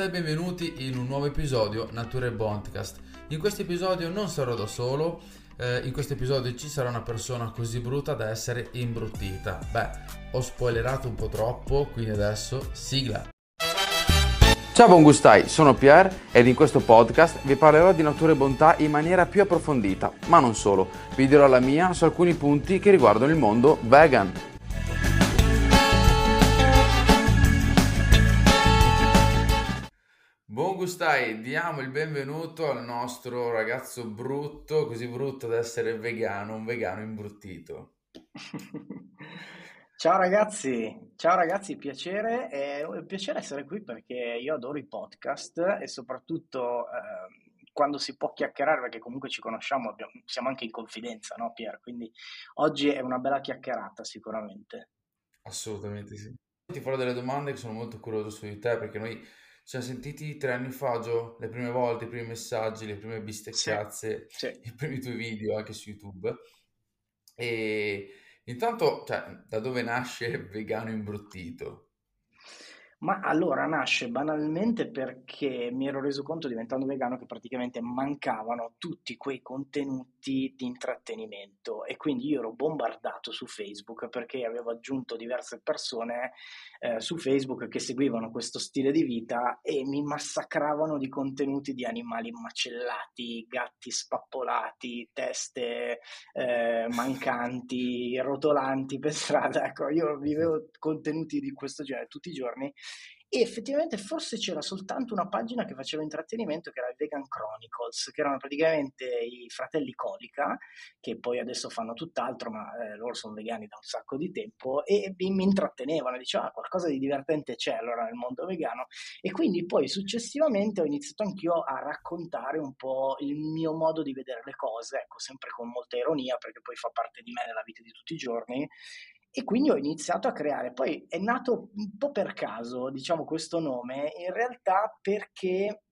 E benvenuti in un nuovo episodio Nature Bondcast. In questo episodio non sarò da solo, eh, in questo episodio ci sarà una persona così brutta da essere imbruttita. Beh, ho spoilerato un po' troppo, quindi adesso sigla. Ciao buon gustai, sono Pierre ed in questo podcast vi parlerò di natura e bontà in maniera più approfondita, ma non solo, vi dirò la mia su alcuni punti che riguardano il mondo vegan. Buon gustai, diamo il benvenuto al nostro ragazzo brutto, così brutto da essere vegano, un vegano imbruttito. Ciao ragazzi, ciao ragazzi, piacere, è un piacere essere qui perché io adoro i podcast e soprattutto eh, quando si può chiacchierare, perché comunque ci conosciamo, abbiamo, siamo anche in confidenza, no Pier? Quindi oggi è una bella chiacchierata sicuramente. Assolutamente sì. Ti farò delle domande che sono molto curioso su di te perché noi ci siamo sentiti tre anni fa, Gio, le prime volte, i primi messaggi, le prime bistecchiazze, sì, sì. i primi tuoi video anche su YouTube e Intanto, cioè, da dove nasce vegano imbruttito? Ma allora nasce banalmente perché mi ero reso conto diventando vegano che praticamente mancavano tutti quei contenuti di intrattenimento e quindi io ero bombardato su Facebook perché avevo aggiunto diverse persone eh, su Facebook che seguivano questo stile di vita e mi massacravano di contenuti di animali macellati, gatti spappolati, teste eh, mancanti, rotolanti per strada. Ecco, io vivevo contenuti di questo genere tutti i giorni e effettivamente forse c'era soltanto una pagina che faceva intrattenimento che era il Vegan Chronicles, che erano praticamente i fratelli Colica, che poi adesso fanno tutt'altro, ma eh, loro sono vegani da un sacco di tempo, e, e mi intrattenevano, dicevano ah, qualcosa di divertente c'è allora nel mondo vegano, e quindi poi successivamente ho iniziato anch'io a raccontare un po' il mio modo di vedere le cose, ecco, sempre con molta ironia, perché poi fa parte di me nella vita di tutti i giorni, e quindi ho iniziato a creare. Poi è nato un po' per caso, diciamo, questo nome, in realtà perché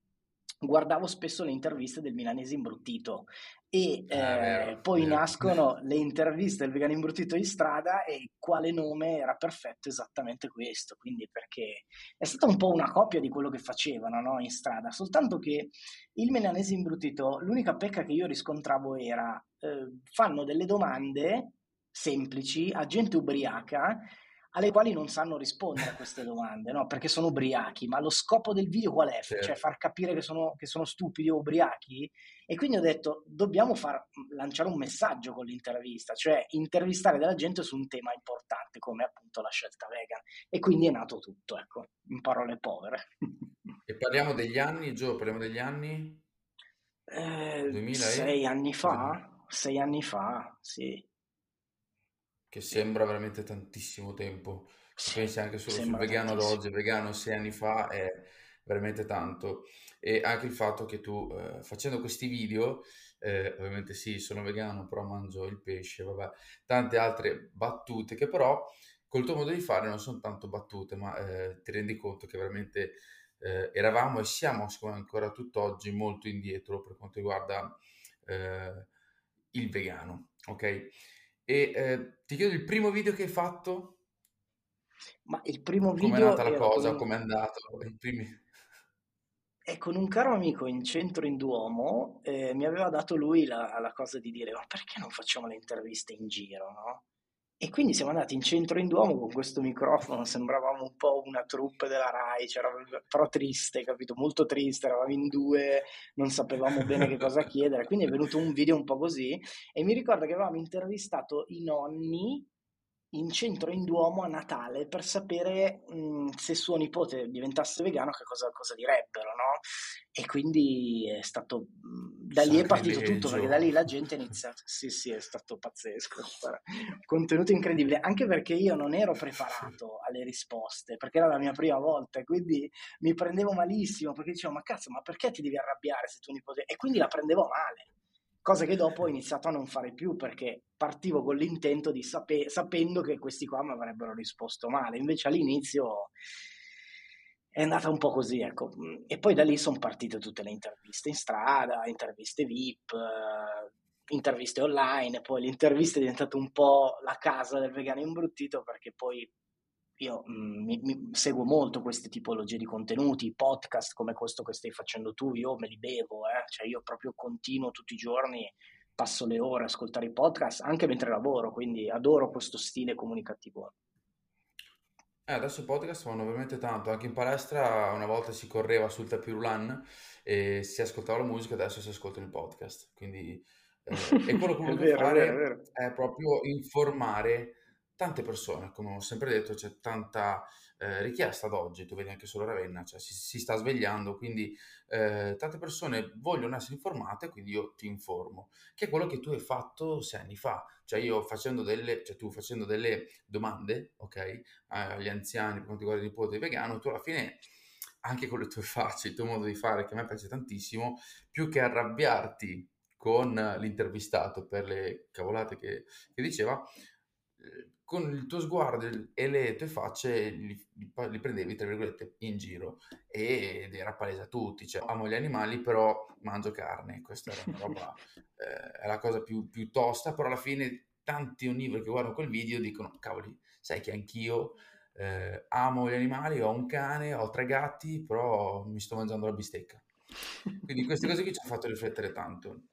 guardavo spesso le interviste del milanese imbruttito e ah, eh, poi vero. nascono le interviste del vegano imbruttito in strada e quale nome era perfetto esattamente questo quindi perché è stata un po' una copia di quello che facevano no, in strada soltanto che il milanese imbruttito l'unica pecca che io riscontravo era eh, fanno delle domande semplici a gente ubriaca alle quali non sanno rispondere a queste domande, no? Perché sono ubriachi, ma lo scopo del video qual è? Certo. Cioè far capire che sono, che sono, stupidi o ubriachi? E quindi ho detto, dobbiamo far, lanciare un messaggio con l'intervista, cioè intervistare della gente su un tema importante come appunto la scelta vegan. E quindi è nato tutto, ecco, in parole povere. E parliamo degli anni, Gio, parliamo degli anni? Eh, sei anni fa? Sei anni fa, sì che sembra veramente tantissimo tempo. Se pensi anche solo sul vegano ad oggi, vegano sei anni fa è veramente tanto. E anche il fatto che tu eh, facendo questi video, eh, ovviamente sì, sono vegano, però mangio il pesce, vabbè, tante altre battute che però col tuo modo di fare non sono tanto battute, ma eh, ti rendi conto che veramente eh, eravamo e siamo ancora tutt'oggi molto indietro per quanto riguarda eh, il vegano, ok? E eh, ti chiedo il primo video che hai fatto? Ma il primo video... Come è nata la cosa? Come è andato? Primi... E con un caro amico in centro in Duomo eh, mi aveva dato lui la, la, cosa di dire ma perché non facciamo le interviste in giro, no? E quindi siamo andati in centro in Duomo con questo microfono, sembravamo un po' una troupe della RAI, però triste, capito? Molto triste, eravamo in due, non sapevamo bene che cosa chiedere, quindi è venuto un video un po' così e mi ricordo che avevamo intervistato i nonni in centro in Duomo a Natale per sapere mh, se suo nipote diventasse vegano che cosa, cosa, direbbero, no? E quindi è stato da lì è partito tutto perché da lì la gente ha iniziato. Sì, sì, è stato pazzesco. Contenuto incredibile, anche perché io non ero preparato alle risposte perché era la mia prima volta, quindi mi prendevo malissimo perché dicevo "Ma cazzo, ma perché ti devi arrabbiare se tuo nipote?" E quindi la prendevo male cosa che dopo ho iniziato a non fare più perché partivo con l'intento di sape- sapendo che questi qua mi avrebbero risposto male, invece all'inizio è andata un po' così, ecco. E poi da lì sono partite tutte le interviste in strada, interviste VIP, eh, interviste online, poi l'intervista è diventata un po' la casa del vegano imbruttito perché poi io mh, mi, mi, seguo molto queste tipologie di contenuti, podcast come questo che stai facendo tu, io me li bevo, eh? cioè io proprio continuo tutti i giorni, passo le ore a ascoltare i podcast anche mentre lavoro, quindi adoro questo stile comunicativo. Eh, adesso i podcast vanno veramente tanto, anche in palestra una volta si correva sul tapirulan e si ascoltava la musica, adesso si ascolta il podcast, quindi eh, e quello che vero, fare è, è proprio informare tante persone, come ho sempre detto, c'è tanta eh, richiesta ad oggi, tu vedi anche solo Ravenna, cioè si, si sta svegliando, quindi eh, tante persone vogliono essere informate, quindi io ti informo, che è quello che tu hai fatto sei anni fa, cioè io facendo delle, cioè tu facendo delle domande, ok, agli anziani per quanto riguarda il nipote vegano, tu alla fine anche con le tue facce, il tuo modo di fare, che a me piace tantissimo, più che arrabbiarti con l'intervistato per le cavolate che, che diceva, eh, con il tuo sguardo e le tue facce li, li, prendevi, tra virgolette, in giro ed era palese a tutti, cioè amo gli animali però mangio carne, questa era una roba, eh, è la cosa più, più, tosta, però alla fine tanti onnivori che guardano quel video dicono, cavoli, sai che anch'io eh, amo gli animali, ho un cane, ho tre gatti, però mi sto mangiando la bistecca. Quindi queste cose qui ci hanno fatto riflettere tanto.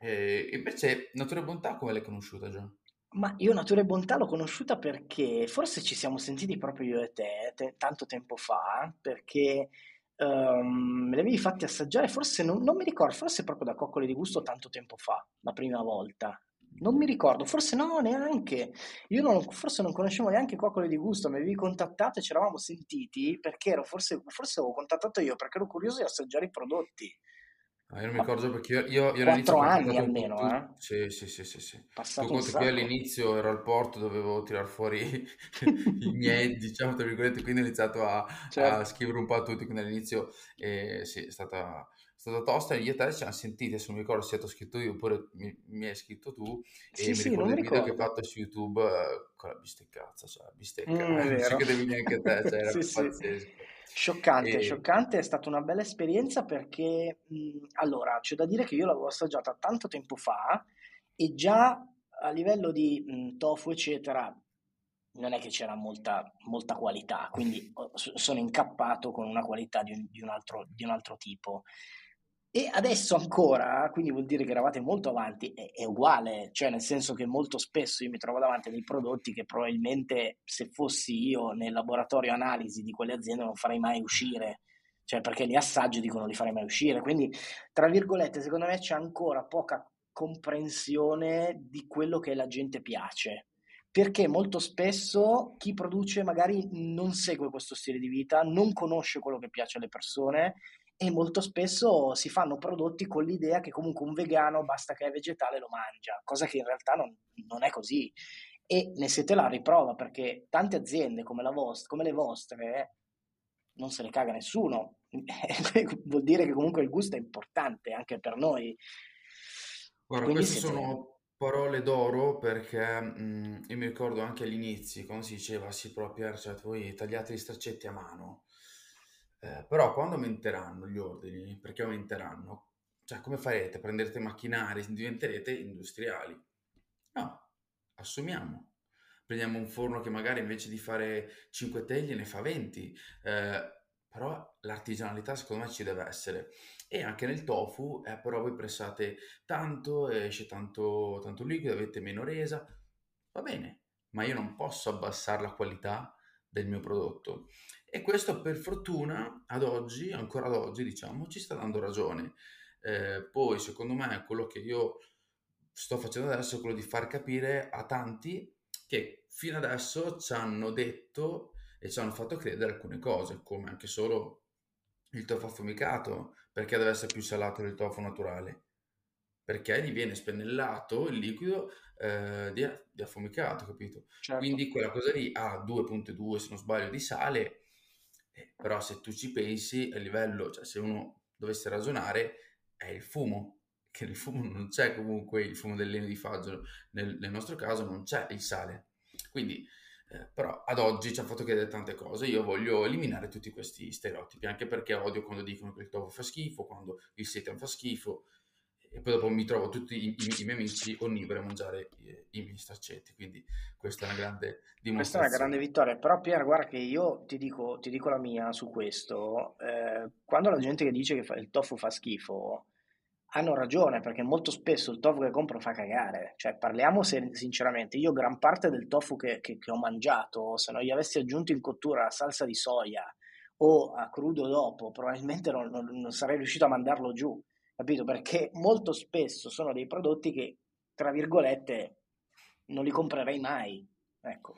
E invece, Natura e Bontà come l'hai conosciuta, John? Ma io Natura e Bontà l'ho conosciuta perché forse ci siamo sentiti proprio io e te, te tanto tempo fa, perché um, me li avevi fatti assaggiare, forse non, non, mi ricordo, forse proprio da Coccole di Gusto tanto tempo fa, la prima volta. Non mi ricordo, forse no, neanche. Io non, forse non conoscevo neanche Coccole di Gusto, mi avevi contattato e ci eravamo sentiti perché ero, forse, forse avevo contattato io perché ero curioso di assaggiare i prodotti. Ah, io non mi ricordo perché io, io, io all'inizio... anni almeno, tu... eh? Sì, sì, sì, sì. sì. Tu conti che io all'inizio ero al porto, dovevo tirar fuori i miei, diciamo, tra virgolette, quindi ho iniziato a, certo. a scrivere un po' a tutti, quindi all'inizio eh, sì, è stata, stata tosta, io e te ci hanno sentiti, se non mi ricordo se ti ho scritto io oppure mi, mi hai scritto tu, sì, e sì, mi ricordo il video che hai fatto su YouTube eh, con la bisteccazza, cioè bistecca, mm, non ci credevi neanche te, cioè era sì, pazzesco. Scioccante, e... scioccante, è stata una bella esperienza perché, mh, allora, c'è da dire che io l'avevo assaggiata tanto tempo fa e già a livello di mh, tofu, eccetera, non è che c'era molta, molta qualità, quindi sono incappato con una qualità di un, di un, altro, di un altro tipo. E adesso ancora, quindi vuol dire che eravate molto avanti, è, è, uguale, cioè nel senso che molto spesso io mi trovo davanti a dei prodotti che probabilmente se fossi io nel laboratorio analisi di quelle aziende non farei mai uscire, cioè perché li assaggio dicono non li farei mai uscire, quindi tra virgolette secondo me c'è ancora poca comprensione di quello che la gente piace, perché molto spesso chi produce magari non segue questo stile di vita, non conosce quello che piace alle persone e molto spesso si fanno prodotti con l'idea che comunque un vegano basta che è vegetale lo mangia, cosa che in realtà non, non è così. E ne siete la riprova perché tante aziende come, la vostra, come le vostre non se ne caga nessuno. Vuol dire che comunque il gusto è importante anche per noi. Guarda, Quindi queste siete... sono parole d'oro perché mh, mm, io mi ricordo anche all'inizio quando si diceva sì proprio, cioè voi tagliate gli straccetti a mano eh, però quando aumenteranno gli ordini, perché aumenteranno? Cioè, come farete? Prenderete macchinari, diventerete industriali? No, assumiamo. Prendiamo un forno che magari invece di fare 5 teglie ne fa 20. Eh, però l'artigianalità secondo me ci deve essere. E anche nel tofu, eh, però voi pressate tanto, esce tanto, tanto liquido, avete meno resa. Va bene, ma io non posso abbassare la qualità del mio prodotto. E questo per fortuna ad oggi, ancora ad oggi diciamo, ci sta dando ragione. Eh, poi secondo me quello che io sto facendo adesso è quello di far capire a tanti che fino adesso ci hanno detto e ci hanno fatto credere alcune cose, come anche solo il tofu affumicato, perché deve essere più salato del tofu naturale? Perché gli viene spennellato il liquido eh, di, di, affumicato, capito? Certo. Quindi quella cosa lì ha 2.2 se non sbaglio di sale eh, però se tu ci pensi a livello, cioè se uno dovesse ragionare, è il fumo, che nel fumo non c'è comunque il fumo del legno di faggio, nel, nel nostro caso non c'è il sale. Quindi, eh, però ad oggi ci ha fatto chiedere tante cose, io voglio eliminare tutti questi stereotipi, anche perché odio quando dicono che il tofu fa schifo, quando il seitan fa schifo, e poi dopo mi trovo tutti i, i, i miei amici onnivori a mangiare i, i, miei straccetti, quindi questa è una grande dimostrazione. Questa è una grande vittoria, però Pier, guarda che io ti dico, ti dico la mia su questo, eh, quando la gente che dice che fa, il tofu fa schifo, hanno ragione, perché molto spesso il tofu che compro fa cagare, cioè parliamo sinceramente, io gran parte del tofu che, che, che ho mangiato, se non gli avessi aggiunto in cottura la salsa di soia o a crudo dopo, probabilmente non, non, non sarei riuscito a mandarlo giù capito? Perché molto spesso sono dei prodotti che, tra virgolette, non li comprerei mai, ecco.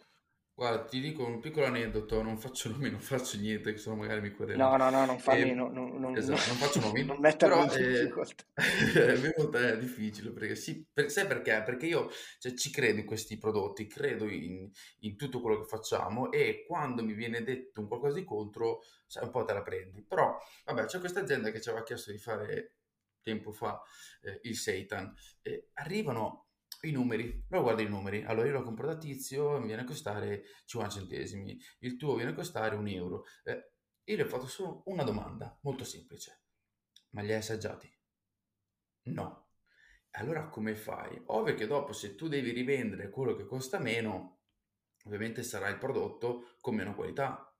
Guarda, ti dico un piccolo aneddoto, non faccio nomi, non faccio niente, che sono magari mi querelano. No, no, no, non fammi, eh, no, no, non, esatto, non faccio nomi, non però in eh, è, è difficile, perché sì, per, sai perché? Perché io cioè, ci credo in questi prodotti, credo in, in, tutto quello che facciamo e quando mi viene detto un qualcosa di contro, sai, un po' te la prendi. Però, vabbè, c'è questa azienda che ci aveva chiesto di fare tempo fa eh, il Satan, eh, arrivano i numeri, però guarda i numeri, allora io lo compro da tizio, mi viene a costare 50 centesimi, il tuo viene a costare un euro. Eh, io gli ho fatto solo una domanda, molto semplice, ma li hai assaggiati? No. Allora come fai? Ovvio che dopo se tu devi rivendere quello che costa meno, ovviamente sarà il prodotto con meno qualità,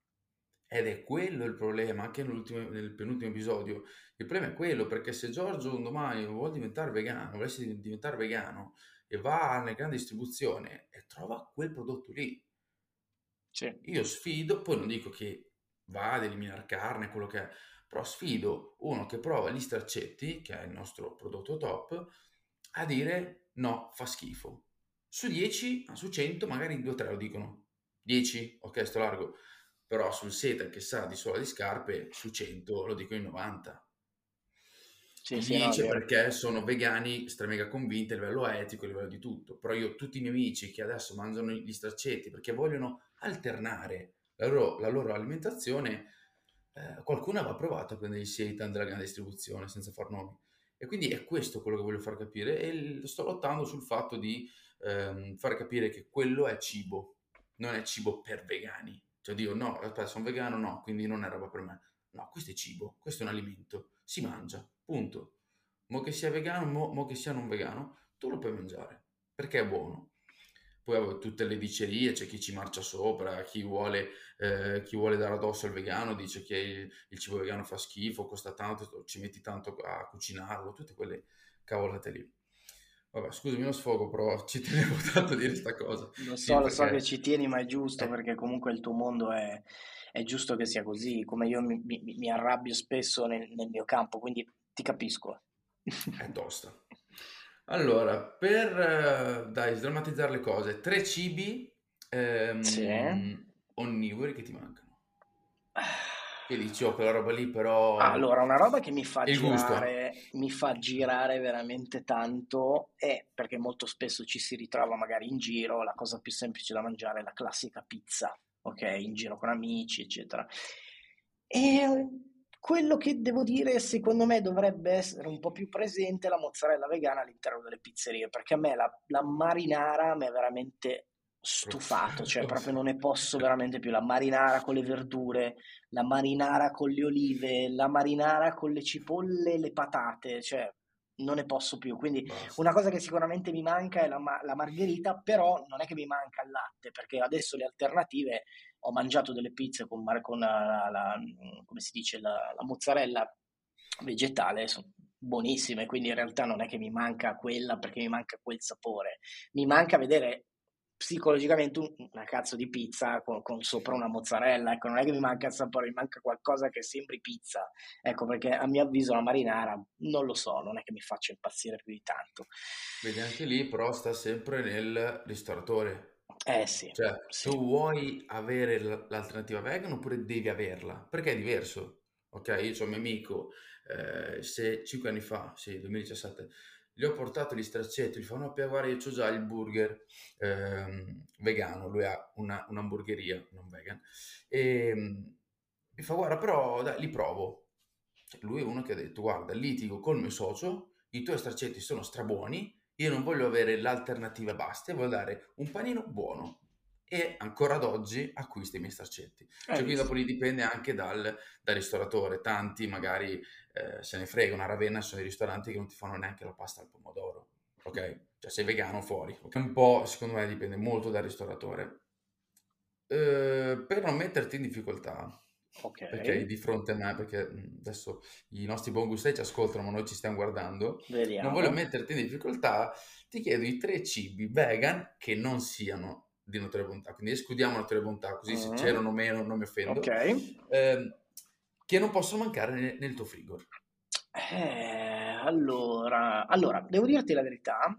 ed è quello il problema, anche nel penultimo episodio. Il problema è quello, perché se Giorgio un domani vuole diventare vegano, volesse diventare vegano e va nella grande distribuzione e trova quel prodotto lì. Sì. Io sfido, poi non dico che va ad eliminare carne, quello che è, però sfido uno che prova gli straccetti, che è il nostro prodotto top, a dire no, fa schifo. Su 10, su 100 magari 2 o 3 lo dicono. 10, ok, sto largo però sul seta che sa di suola di scarpe su 100 lo dico in 90. Sì, sì, no, perché sono vegani stremega convinti a livello etico, a livello di tutto. Però io, tutti i miei amici che adesso mangiano gli straccetti perché vogliono alternare la loro, la loro alimentazione, eh, qualcuno aveva provato a prendere il seitan della grande distribuzione senza far nomi. E quindi è questo quello che voglio far capire e sto lottando sul fatto di ehm, far capire che quello è cibo, non è cibo per vegani cioè dico, no, aspetta, sono vegano, no, quindi non è roba per me. No, questo è cibo, questo è un alimento, si mangia, punto. Mo che sia vegano, mo, mo che sia non vegano, tu lo puoi mangiare, perché è buono. Poi avevo tutte le dicerie, c'è chi ci marcia sopra, chi vuole, eh, chi vuole dare addosso al vegano, dice che il, il, cibo vegano fa schifo, costa tanto, ci metti tanto a cucinarlo, tutte quelle cavolate lì. Vabbè, scusami lo sfogo, però ci tenevo tanto a dire questa cosa. Lo so, sì, lo perché... so che ci tieni, ma è giusto eh. perché comunque il tuo mondo è, è, giusto che sia così, come io mi, mi, mi arrabbio spesso nel, nel, mio campo, quindi ti capisco. È tosta. Allora, per eh, dai, sdrammatizzare le cose, tre cibi ehm, sì. onnivori che ti mancano. Che dici, oh, quella roba lì però... Allora, una roba che mi fa, girare, mi fa girare veramente tanto è, perché molto spesso ci si ritrova magari in giro, la cosa più semplice da mangiare è la classica pizza, ok? In giro con amici, eccetera. E quello che devo dire, secondo me, dovrebbe essere un po' più presente la mozzarella vegana all'interno delle pizzerie, perché a me la, la marinara mi è veramente stufato, cioè proprio non ne posso veramente più. La marinara con le verdure, la marinara con le olive, la marinara con le cipolle e le patate, cioè non ne posso più. Quindi Basta. una cosa che sicuramente mi manca è la, la, margherita, però non è che mi manca il latte, perché adesso le alternative, ho mangiato delle pizze con, con la, la, come si dice, la, la mozzarella vegetale, sono buonissime, quindi in realtà non è che mi manca quella perché mi manca quel sapore, mi manca vedere psicologicamente una cazzo di pizza con, con, sopra una mozzarella, ecco, non è che mi manca il sapore, mi manca qualcosa che sembri pizza, ecco, perché a mio avviso la marinara, non lo so, non è che mi faccia impazzire più di tanto. Vedi, anche lì però sta sempre nel ristoratore. Eh sì. Cioè, sì. tu vuoi avere l'alternativa vegan oppure devi averla? Perché è diverso. Ok, io ho un mio amico, eh, se 5 anni fa, sì, 2017, gli ho portato gli straccetti, gli fanno, no, io ho già il burger ehm, vegano, lui ha una, un'hamburgeria, non vegan, e mi fa, guarda, però dai, li provo. Lui è uno che ha detto, guarda, litigo col mio socio, i tuoi straccetti sono strabuoni, io non voglio avere l'alternativa basta, voglio dare un panino buono. E ancora ad oggi acquisti i miei straccetti. Cioè, quindi dopo lì dipende anche dal, dal ristoratore. Tanti magari eh, se ne frega una Ravenna, sono i ristoranti che non ti fanno neanche la pasta al pomodoro, ok? Cioè sei vegano fuori. Okay? Un po', secondo me, dipende molto dal ristoratore. Eh, per non metterti in difficoltà, Ok. perché di fronte a me, perché adesso i nostri buon gustai ci ascoltano, ma noi ci stiamo guardando, non voglio metterti in difficoltà, ti chiedo i tre cibi vegan che non siano di notoria bontà, quindi escludiamo la notoria bontà, così se c'erano o meno non mi offendo, Ok. ehm, che non possono mancare nel, nel tuo frigo. Eh, allora, allora, devo dirti la verità,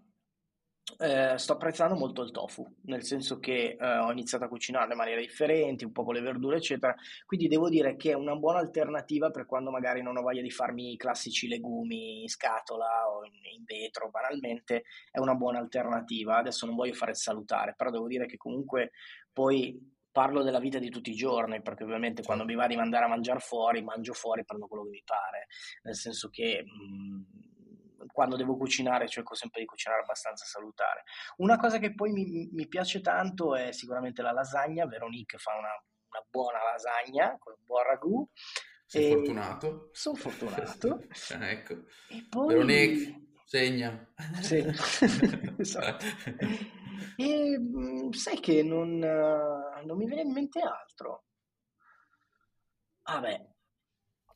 eh, sto apprezzando molto il tofu, nel senso che eh, ho iniziato a cucinarlo in maniera differente, un po' con le verdure, eccetera. Quindi devo dire che è una buona alternativa per quando magari non ho voglia di farmi i classici legumi in scatola o in, in vetro, banalmente, è una buona alternativa. Adesso non voglio fare il salutare, però devo dire che comunque poi parlo della vita di tutti i giorni, perché ovviamente quando mi va di mandare a mangiare fuori, mangio fuori, prendo quello che mi pare, nel senso che mh, quando devo cucinare cerco sempre di cucinare abbastanza salutare. Una cosa che poi mi, mi piace tanto è sicuramente la lasagna, Veronique fa una, una buona lasagna con un buon ragù. Sei fortunato. Sono fortunato. Ah, ecco. E poi... Veronique, segna. Sì, esatto. E mh, sai che non, eh, non mi viene in mente altro. Vabbè,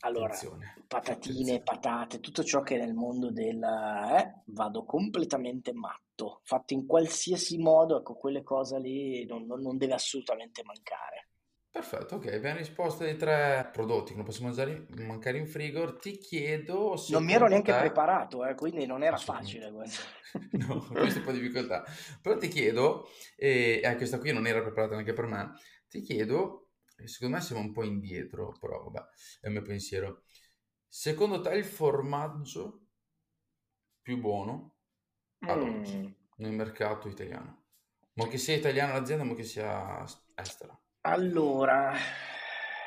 allora, Attenzione, patatine, attenzione. patate, tutto ciò che è nel mondo del... Eh, vado completamente matto. Fatto in qualsiasi modo, ecco, quelle cose lì non, non- deve assolutamente mancare. Perfetto, ok, abbiamo risposto ai tre prodotti che non possiamo mangiare, mancare in frigo. Ti chiedo, Non mi ero neanche te, preparato, eh, quindi non era facile questo. no, questo è un po' di difficoltà, però ti chiedo, e eh, questa qui non era preparata neanche per me, ti chiedo, secondo me siamo un po' indietro, però vabbè, è il mio pensiero. Secondo te il formaggio più buono ad oggi Mm. nel mercato italiano? Ma che sia italiana l'azienda, ma che sia estera. Allora,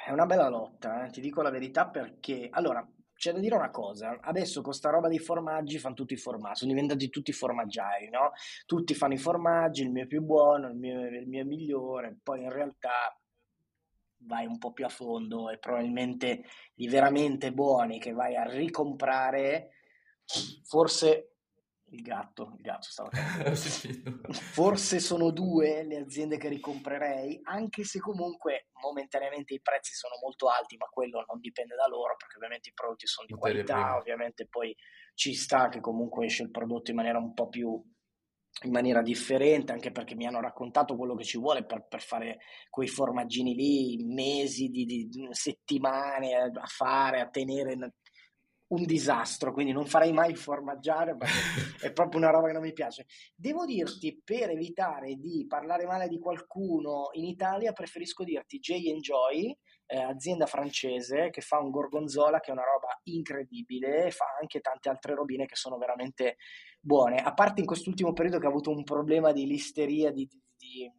è una bella lotta, eh, Ti dico la verità perché... Allora, c'è da dire una cosa, adesso con sta roba dei formaggi fanno tutti i formaggi, sono diventati tutti formaggiari, no? Tutti fanno i formaggi, il mio è più buono, il mio, il mio è migliore, poi in realtà vai un po' più a fondo e probabilmente i veramente buoni che vai a ricomprare, forse il gatto, il gatto sentito. Forse sono due le aziende che ricomprerei, anche se comunque momentaneamente i prezzi sono molto alti, ma quello non dipende da loro, perché ovviamente i prodotti sono di qualità, ovviamente poi ci sta che comunque esce il prodotto in maniera un po' più in maniera differente, anche perché mi hanno raccontato quello che ci vuole per, per fare quei formaggini lì, mesi di, di- settimane a fare, a tenere un disastro, quindi non farei mai formaggiare perché è proprio una roba che non mi piace. Devo dirti, per evitare di parlare male di qualcuno in Italia, preferisco dirti J Enjoy, eh, azienda francese che fa un gorgonzola che è una roba incredibile, e fa anche tante altre robine che sono veramente buone. A parte in quest'ultimo periodo che ha avuto un problema di listeria, di, di- di-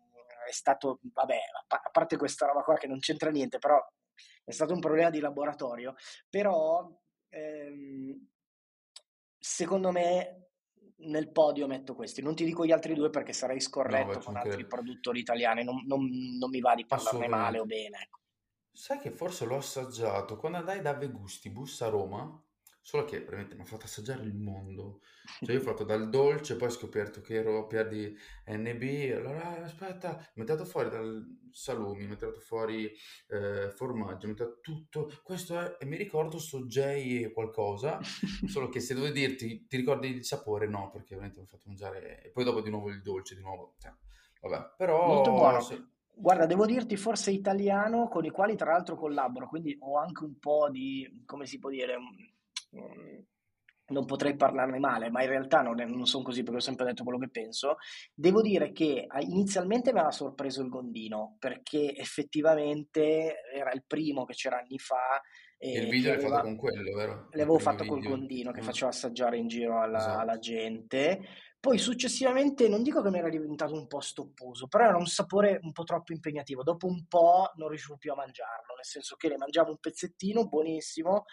è stato, vabbè, a pa- a parte questa roba qua che non c'entra niente, però è stato un problema di laboratorio, però ehm, secondo me nel podio metto questi. Non ti dico gli altri due perché sarei No, scorretto ci con altri produttori italiani, non, non- non mi va di parlarne male o bene. ecco. Sai che forse l'ho assaggiato quando andai da Vegustibus a Roma, solo che veramente mi ha fatto assaggiare il mondo. Cioè io ho fatto dal dolce, poi ho scoperto che ero pieno di NB, allora "Ah, aspetta, mi è tirato fuori dal salumi, mi è tirato fuori eh, formaggio, mi è tirato tutto, questo è, e mi ricordo sto J qualcosa, solo che se devo dirti, ti ricordi il sapore? No, perché veramente mi ha fatto mangiare, e poi dopo di nuovo il dolce, di nuovo, cioè, vabbè, Molto però buono. se- Guarda, devo dirti forse italiano con i quali tra l'altro collaboro, quindi ho anche un po' di, come si può dire, mm, mm, non potrei parlarne male, ma in realtà non, è- non sono così perché ho sempre detto quello che penso. Devo dire che inizialmente mi aveva sorpreso il Gondino, perché effettivamente era il primo che c'era anni fa il e che video l'hai fatto aveva... con quello, vero? Il L'avevo primo fatto col video. Gondino che Ah, facevo assaggiare in giro alla, alla esatto. gente. Poi successivamente non dico che mi era diventato un po' stopposo, però era un sapore un po' troppo impegnativo. Dopo un po' non riuscivo più a mangiarlo, nel senso che ne mangiavo un pezzettino buonissimo,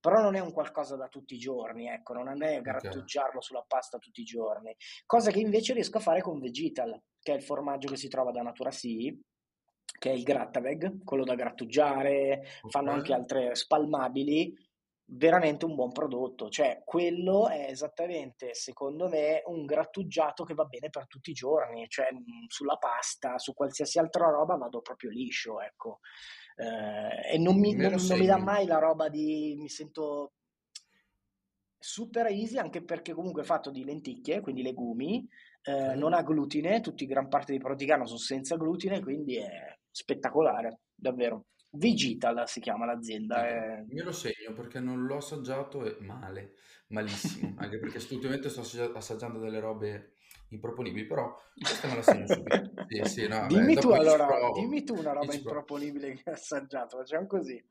però non è un qualcosa da tutti i giorni, ecco, non è grattugiarlo okay. sulla pasta tutti i giorni, cosa che invece riesco a fare con Vegetal, che è il formaggio che si trova da Natura Sea, che è il Grattaveg, quello da grattugiare, okay. fanno anche altre spalmabili, veramente un buon prodotto, cioè quello è esattamente secondo me un grattugiato che va bene per tutti i giorni, cioè sulla pasta, su qualsiasi altra roba vado proprio liscio, ecco. Eh, e non mi, non, non mi dà mai la roba di mi sento super easy anche perché comunque è fatto di lenticchie, quindi legumi, eh, non ha glutine, tutti gran parte dei prodotti che hanno sono senza glutine, quindi è spettacolare, davvero. Vegetal si chiama l'azienda. È... Me lo segno perché non l'ho assaggiato e male, malissimo, anche perché ultimamente sto assaggiando delle robe improponibili, però questa me la segno subito. Sì, sì, no, dimmi, beh, tu allora, dimmi tu una roba improponibile che hai assaggiato, facciamo così.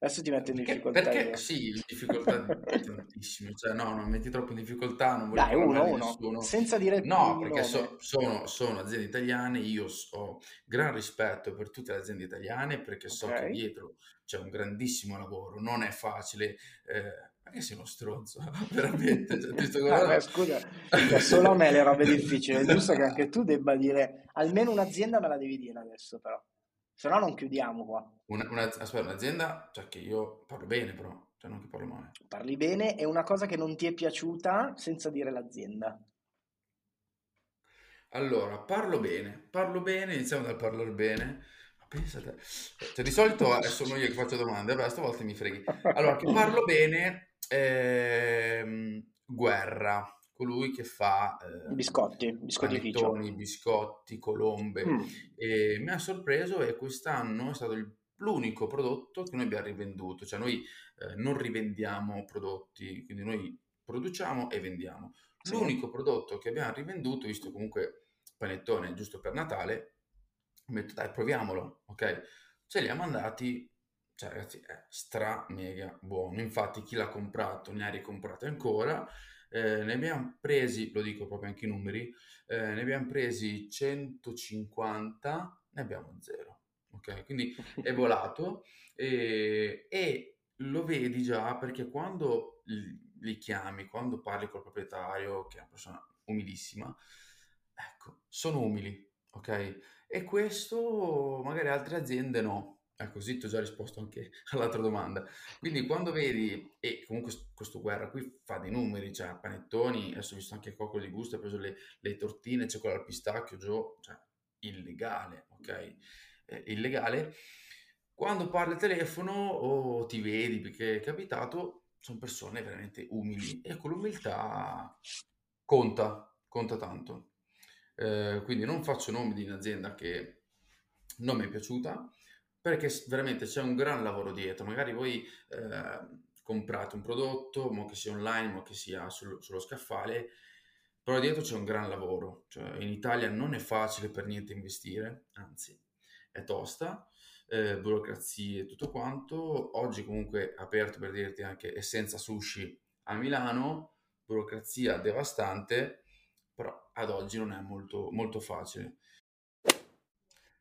Adesso ti metto in difficoltà. Perché, perché sì, in difficoltà tantissimo. Cioè, no, non metti troppo in difficoltà. Non Dai, uno, uno. Nessuno. Senza dire No, perché so, sono, sono, aziende italiane. Io ho gran rispetto per tutte le aziende italiane perché so okay. che dietro c'è un grandissimo lavoro. Non è facile. Eh, ma che sei uno stronzo, veramente. Cioè, ah, beh, scusa, solo a me le robe difficili. È giusto che anche tu debba dire almeno un'azienda me la devi dire adesso, però se no non chiudiamo qua. Una, una, aspetta, un'azienda, cioè che io parlo bene però, cioè non che parlo male. Parli bene e una cosa che non ti è piaciuta senza dire l'azienda. Allora, parlo bene, parlo bene, iniziamo dal parlare bene. Ma pensate, cioè di solito eh, sono io che faccio domande, vabbè, stavolta mi freghi. Allora, che parlo bene, ehm, guerra colui che fa eh, biscotti, biscotti, biscotti, colombe. Mm. E mi ha sorpreso e quest'anno è stato il, l'unico prodotto che noi abbiamo rivenduto, cioè noi eh, non rivendiamo prodotti, quindi noi produciamo e vendiamo. Sì. L'unico prodotto che abbiamo rivenduto, visto comunque panettone giusto per Natale, ho detto dai proviamolo, ok? Ce li ha mandati cioè ragazzi è stra mega buono infatti chi l'ha comprato ne ha ricomprati ancora eh, ne abbiamo presi, lo dico proprio anche i numeri, eh, ne abbiamo presi 150, ne abbiamo zero. Ok, quindi è volato e, e lo vedi già perché quando li chiami, quando parli col proprietario, che è una persona umilissima, ecco, sono umili, ok? E questo magari altre aziende no. Ecco, così ti ho già risposto anche all'altra domanda. Quindi quando vedi, e comunque questo guerra qui fa dei numeri, cioè panettoni, adesso ho visto anche Coccolo di Gusto, ha preso le, le tortine, c'è quella al pistacchio, giù, cioè illegale, ok? Eh, illegale. Quando parli al telefono o ti vedi perché è capitato, sono persone veramente umili e con l'umiltà conta, conta tanto. Eh, quindi non faccio nomi di un'azienda che non mi è piaciuta, perché veramente c'è un gran lavoro dietro. Magari voi eh, comprate un prodotto, mo che sia online, mo che sia sul, sullo scaffale, però dietro c'è un gran lavoro. Cioè, in Italia non è facile per niente investire, anzi è tosta, eh, burocrazie e tutto quanto. Oggi comunque aperto per dirti anche Essenza Sushi a Milano, burocrazia devastante, però ad oggi non è molto, molto facile.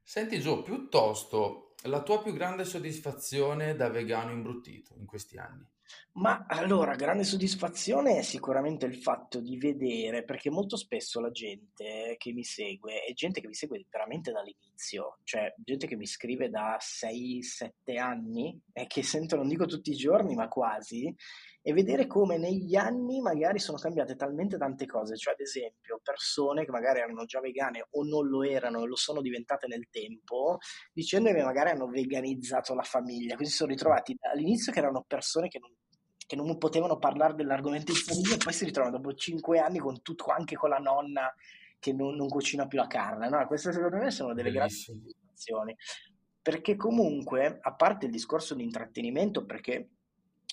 Senti Gio, piuttosto la tua più grande soddisfazione da vegano imbruttito in questi anni? Ma allora, grande soddisfazione è sicuramente il fatto di vedere, perché molto spesso la gente che mi segue è gente che mi segue veramente dall'inizio, cioè gente che mi scrive da 6-7 anni e che sento, non dico tutti i giorni, ma quasi, e vedere come negli anni magari sono cambiate talmente tante cose, cioè ad esempio persone che magari erano già vegane o non lo erano e lo sono diventate nel tempo, dicendo che magari hanno veganizzato la famiglia, quindi si sono ritrovati all'inizio che erano persone che non, che non potevano parlare dell'argomento in famiglia e poi si ritrovano dopo cinque anni con tutto, anche con la nonna che non, non cucina più la carne. No? Queste secondo me sono delle grandi soddisfazioni. Perché comunque, a parte il discorso di intrattenimento, perché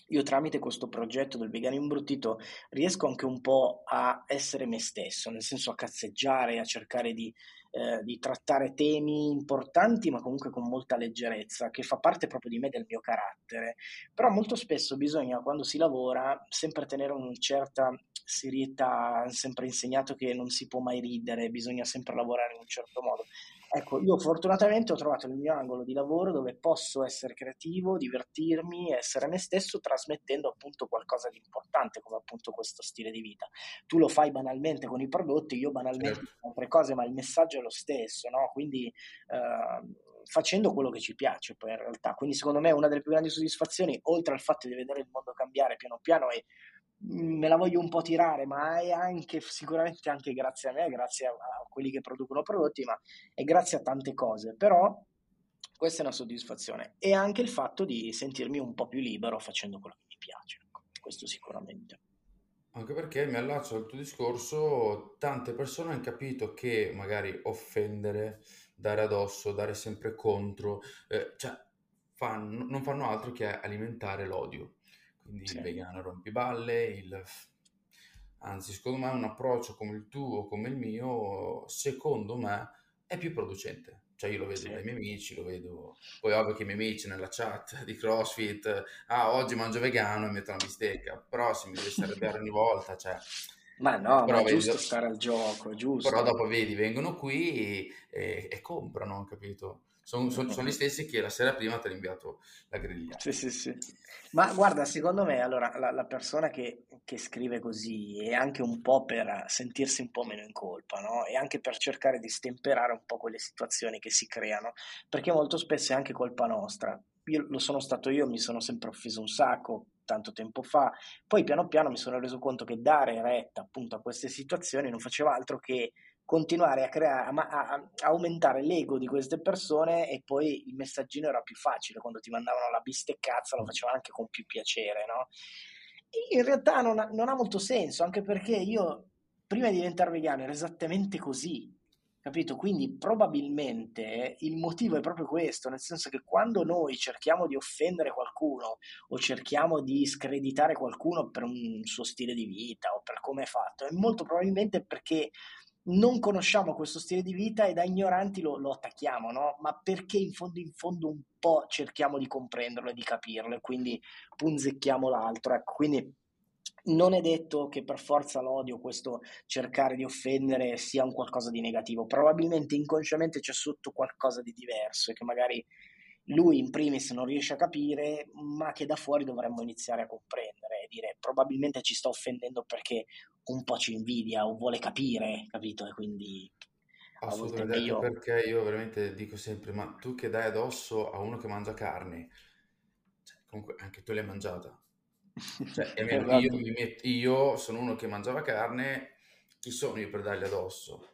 io tramite questo progetto del vegano imbruttito riesco anche un po' a essere me stesso, nel senso a cazzeggiare, a cercare di eh, di trattare temi importanti ma comunque con molta leggerezza, che fa parte proprio di me, del mio carattere. Però molto spesso bisogna, quando si lavora, sempre tenere una certa serietà, sempre insegnato che non si può mai ridere, bisogna sempre lavorare in un certo modo. Ecco, io fortunatamente ho trovato il mio angolo di lavoro dove posso essere creativo, divertirmi, essere me stesso, trasmettendo appunto qualcosa di importante come appunto questo stile di vita. Tu lo fai banalmente con i prodotti, io banalmente certo. con altre cose, ma il messaggio lo stesso, no? Quindi eh, facendo quello che ci piace poi in realtà. Quindi secondo me una delle più grandi soddisfazioni, oltre al fatto di vedere il mondo cambiare piano piano, è me la voglio un po' tirare, ma è anche sicuramente anche grazie a me, grazie a, a quelli che producono prodotti, ma è grazie a tante cose. Però questa è una soddisfazione e anche il fatto di sentirmi un po' più libero facendo quello che mi piace. Ecco, questo sicuramente. Anche perché mi allaccio al tuo discorso, tante persone hanno capito che magari offendere, dare addosso, dare sempre contro, eh, cioè fanno, non fanno altro che alimentare l'odio quindi sì. il vegano rompiballe, il... anzi secondo me un approccio come il tuo, come il mio, secondo me è più producente. Cioè io lo vedo sì. dai miei amici, lo vedo, poi ovvio che i miei amici nella chat di CrossFit, ah oggi mangio vegano e metto una bistecca, però se mi devi stare bene ogni volta, cioè... Ma no, però ma è giusto stare al gioco, giusto. Però dopo vedi, vengono qui e, e comprano, capito? Sono, sono, sono, gli stessi che la sera prima ti hanno inviato la griglia. Sì, sì, sì. Ma guarda, secondo me, allora, la, la persona che, che, scrive così è anche un po' per sentirsi un po' meno in colpa, no? E anche per cercare di stemperare un po' quelle situazioni che si creano, perché molto spesso è anche colpa nostra. Io lo sono stato io, mi sono sempre offeso un sacco, tanto tempo fa. Poi piano piano mi sono reso conto che dare retta appunto a queste situazioni non faceva altro che continuare a creare, a, a, a, aumentare l'ego di queste persone e poi il messaggino era più facile, quando ti mandavano la bisteccazza lo facevano anche con più piacere, no? in realtà non ha, non ha molto senso, anche perché io prima di diventare vegano ero esattamente così, capito? Quindi probabilmente il motivo è proprio questo, nel senso che quando noi cerchiamo di offendere qualcuno o cerchiamo di screditare qualcuno per un suo stile di vita o per come è fatto, è molto probabilmente perché non conosciamo questo stile di vita e da ignoranti lo, lo, attacchiamo, no? Ma perché in fondo in fondo un po' cerchiamo di comprenderlo e di capirlo e quindi punzecchiamo l'altro, ecco, quindi non è detto che per forza l'odio, questo cercare di offendere sia un qualcosa di negativo, probabilmente inconsciamente c'è sotto qualcosa di diverso e che magari lui in primis non riesce a capire, ma che da fuori dovremmo iniziare a comprendere e dire probabilmente ci sta offendendo perché un po' ci invidia o vuole capire, capito? E quindi Assolutamente, io... perché io veramente dico sempre, ma tu che dai addosso a uno che mangia carne, cioè, comunque anche tu l'hai mangiata. Cioè, io, io, io sono uno che mangiava carne, chi sono io per dargli addosso?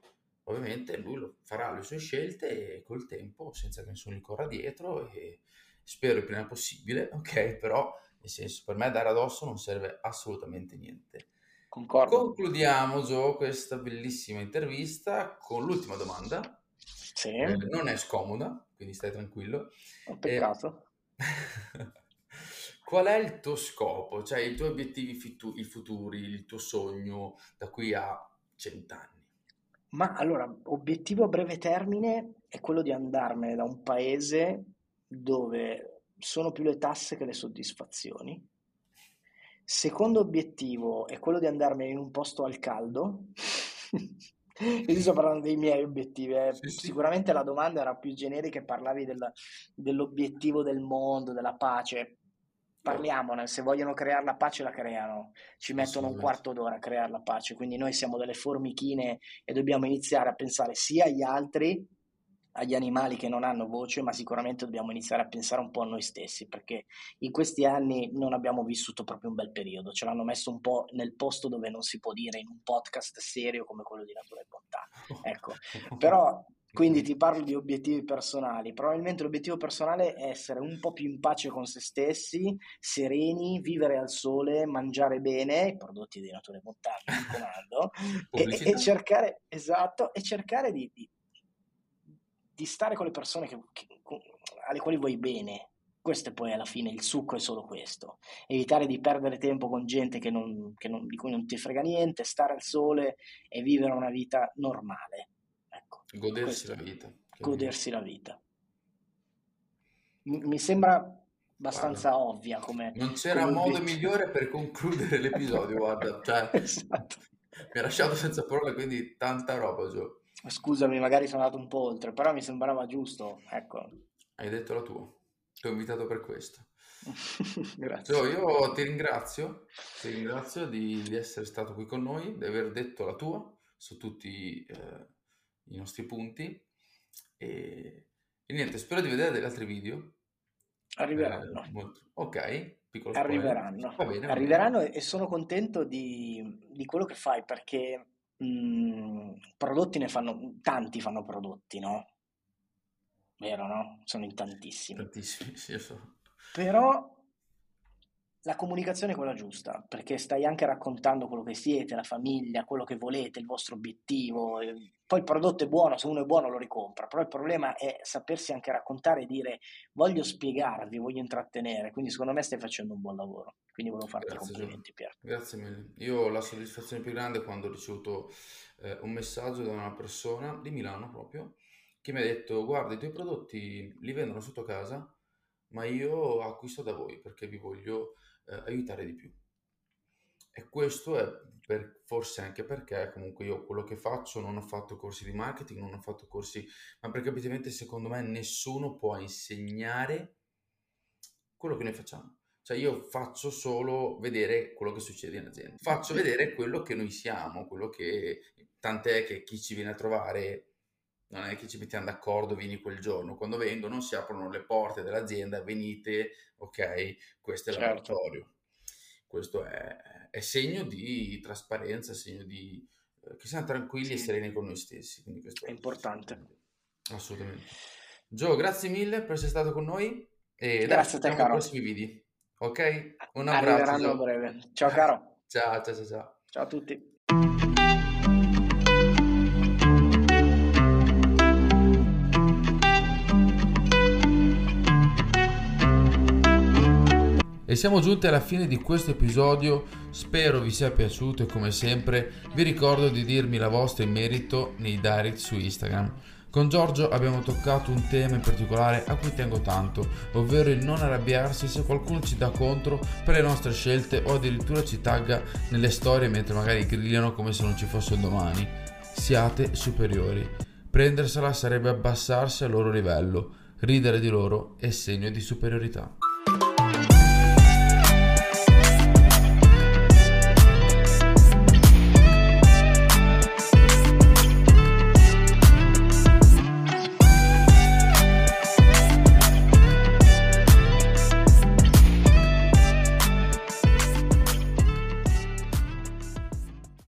Ovviamente lui lo, farà le sue scelte col tempo, senza che nessuno gli corra dietro e spero il prima possibile, ok? Però, nel senso, per me dare addosso non serve assolutamente niente. Concordo. Concludiamo, Gio, questa bellissima intervista con l'ultima domanda. Sì. Eh, non è scomoda, quindi stai tranquillo. Un peccato. Eh, qual è il tuo scopo, cioè i tuoi obiettivi futuri, il tuo sogno da qui a cent'anni? Ma allora, obiettivo a breve termine è quello di andarmene da un paese dove sono più le tasse che le soddisfazioni. Secondo obiettivo è quello di andarmene in un posto al caldo. Io sto parlando dei miei obiettivi. Eh. Sì, sì. Sicuramente la domanda era più generica e parlavi del, dell'obiettivo del mondo, della pace parliamone, se vogliono creare la pace la creano, ci mettono un quarto d'ora a creare la pace, quindi noi siamo delle formichine e dobbiamo iniziare a pensare sia agli altri, agli animali che non hanno voce, ma sicuramente dobbiamo iniziare a pensare un po' a noi stessi, perché in questi anni non abbiamo vissuto proprio un bel periodo, ce l'hanno messo un po' nel posto dove non si può dire in un podcast serio come quello di Natura e Bontà. Ecco, però quindi ti parlo di obiettivi personali. Probabilmente l'obiettivo personale è essere un po' più in pace con se stessi, sereni, vivere al sole, mangiare bene, prodotti di natura e montagna, mi raccomando, e, e, cercare, esatto, e cercare di, di, di stare con le persone che, che, alle quali vuoi bene. Questo è poi alla fine il succo è solo questo. Evitare di perdere tempo con gente che non, che di cui non ti frega niente, stare al sole e vivere una vita normale Godersi Questo, la vita. Godersi la vita. Mi sembra abbastanza guarda, ovvia come... Non c'era come modo migliore per concludere l'episodio, guarda, cioè, esatto. mi ha lasciato senza parole, quindi tanta roba, Gio. Scusami, magari sono andato un po' oltre, però mi sembrava giusto, ecco. Hai detto la tua, ti ho invitato per questo. Grazie. So, io ti ringrazio, ti ringrazio di, di, essere stato qui con noi, di aver detto la tua su tutti eh, i nostri punti e, e, niente, spero di vedere degli altri video. Arriveranno. Eh, molto... Ok, piccolo Arriveranno. Va bene, va Arriveranno bene. e sono contento di, di, quello che fai perché mh, mm, prodotti ne fanno, tanti fanno prodotti, no? Vero, no? Sono in tantissimi. Tantissimi, sì, so. Però la comunicazione è quella giusta, perché stai anche raccontando quello che siete, la famiglia, quello che volete, il vostro obiettivo. Poi il prodotto è buono, se uno è buono lo ricompra, però il problema è sapersi anche raccontare e dire voglio spiegarvi, voglio intrattenere, quindi secondo me stai facendo un buon lavoro. Quindi volevo farti Grazie, complimenti Pier. Grazie mille. Io ho la soddisfazione più grande quando ho ricevuto eh, un messaggio da una persona di Milano proprio che mi ha detto guarda i tuoi prodotti li vendono sotto casa ma io acquisto da voi perché vi voglio eh, aiutare di più. E questo è per, forse anche perché comunque io quello che faccio non ho fatto corsi di marketing, non ho fatto corsi, ma perché ovviamente secondo me nessuno può insegnare quello che noi facciamo. Cioè io faccio solo vedere quello che succede in azienda, faccio vedere quello che noi siamo, quello che tant'è che chi ci viene a trovare non è che ci mettiamo d'accordo, vieni quel giorno. Quando vengono si aprono le porte dell'azienda, venite, ok, questo è certo. laboratorio. Questo è, è, segno di trasparenza, segno di eh, che siamo tranquilli sì. e sereni con noi stessi. Quindi questo è importante. Assolutamente. Gio, grazie mille per essere stato con noi e grazie dai, a te, caro. prossimi video. Ok? Un abbraccio. Arriveranno a breve. Ciao, caro. ciao, ciao, ciao, ciao. Ciao a tutti. E siamo giunti alla fine di questo episodio, spero vi sia piaciuto e come sempre vi ricordo di dirmi la vostra in merito nei direct su Instagram. Con Giorgio abbiamo toccato un tema in particolare a cui tengo tanto, ovvero il non arrabbiarsi se qualcuno ci dà contro per le nostre scelte o addirittura ci tagga nelle storie mentre magari grillano come se non ci fosse un domani. Siate superiori. Prendersela sarebbe abbassarsi al loro livello. Ridere di loro è segno di superiorità.